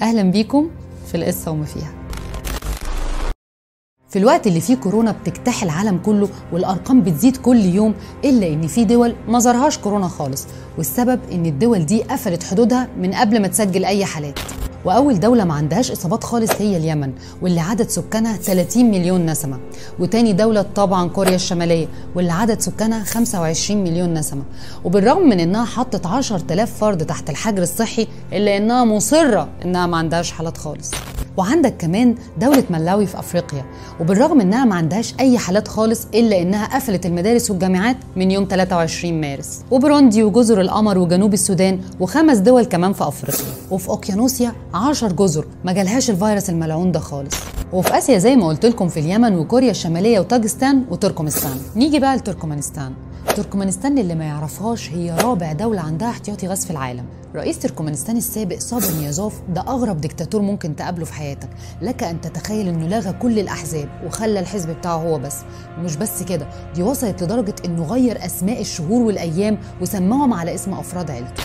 أهلا بيكم في القصة وما فيها. في الوقت اللي فيه كورونا بتجتاح العالم كله والأرقام بتزيد كل يوم إلا إن في دول ما ظهرهاش كورونا خالص والسبب إن الدول دي قفلت حدودها من قبل ما تسجل أي حالات. وأول دولة ما عندهاش إصابات خالص هي اليمن واللي عدد سكانها 30 مليون نسمة. وتاني دولة طبعا كوريا الشمالية واللي عدد سكانها 25 مليون نسمة. وبالرغم من إنها حطت 10000 فرد تحت الحجر الصحي إلا إنها مصرة إنها ما عندهاش حالات خالص. وعندك كمان دولة ملاوي في أفريقيا وبالرغم إنها ما عندهاش أي حالات خالص إلا إنها قفلت المدارس والجامعات من يوم 23 مارس. وبروندي وجزر القمر وجنوب السودان وخمس دول كمان في أفريقيا. وفي أوكيانوسيا 10 جزر ما جالهاش الفيروس الملعون ده خالص. وفي آسيا زي ما قلت لكم في اليمن وكوريا الشمالية وطاجستان وتركمستان نيجي بقى لتركمانستان. تركمانستان اللي ما يعرفهاش هي رابع دولة عندها احتياطي غاز في العالم. رئيس تركمانستان السابق صابر مراد نيازوف ده أغرب ديكتاتور ممكن تقابله في حياتك. لك أن تتخيل أنه لغى كل الأحزاب وخلى الحزب بتاعه هو بس. ومش بس كده دي وصلت لدرجة أنه غير أسماء الشهور والأيام وسماهم على اسم أفراد عيلته.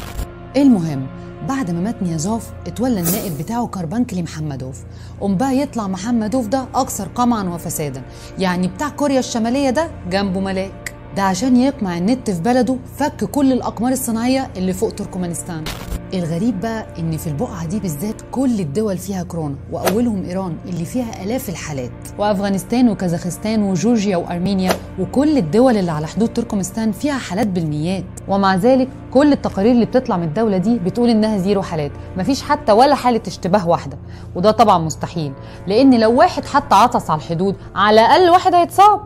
المهم بعد ما مات نيازوف اتولى النائب بتاعه قربانقلي محمدوف. قام بقى يطلع محمدوف ده أكثر قمعا وفسادا. يعني بتاع كوريا الشمالية ده جنبه ملاك. ده عشان يقمع النت في بلده فك كل الأقمار الصناعية اللي فوق تركمانستان. الغريب بقى إن في البقعة دي بالذات كل الدول فيها كورونا وأولهم إيران اللي فيها آلاف الحالات وأفغانستان وكازاخستان وجورجيا وأرمينيا وكل الدول اللي على حدود تركمستان فيها حالات بالميات. ومع ذلك كل التقارير اللي بتطلع من الدولة دي بتقول إنها زيرو حالات مفيش حتى ولا حالة اشتباه واحدة وده طبعا مستحيل لأن لو واحد حتى عطس على الحدود على الأقل واحد هيتصاب.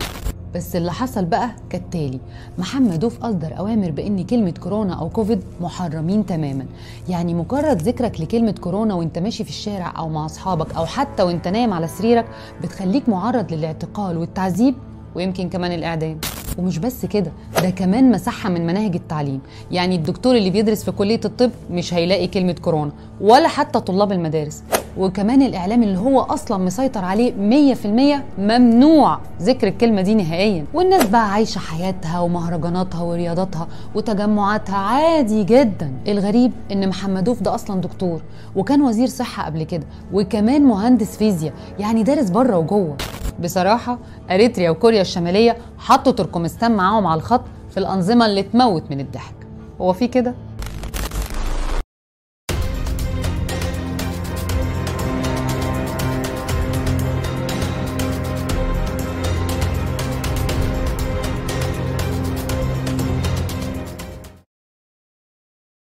بس اللي حصل بقى كالتالي. محمدوف أصدر أوامر بأن كلمة كورونا أو كوفيد محرمين تماما. يعني مجرد ذكرك لكلمة كورونا وأنت ماشي في الشارع أو مع أصحابك أو حتى وأنت نايم على سريرك بتخليك معرض للاعتقال والتعذيب ويمكن كمان الإعدام. ومش بس كده ده كمان مسحها من مناهج التعليم. يعني الدكتور اللي بيدرس في كلية الطب مش هيلاقي كلمة كورونا ولا حتى طلاب المدارس. وكمان الإعلام اللي هو أصلا مسيطر عليه 100% ممنوع ذكر الكلمة دي نهائيا. والناس بقى عايشة حياتها ومهرجاناتها ورياضاتها وتجمعاتها عادي جدا. الغريب إن محمدوف ده أصلا دكتور وكان وزير صحة قبل كده وكمان مهندس فيزياء يعني دارس بره وجوه. بصراحة أريتريا وكوريا الشمالية حطوا تركمستان معاهم على الخط في الأنظمة اللي تموت من الضحك. هو في كده؟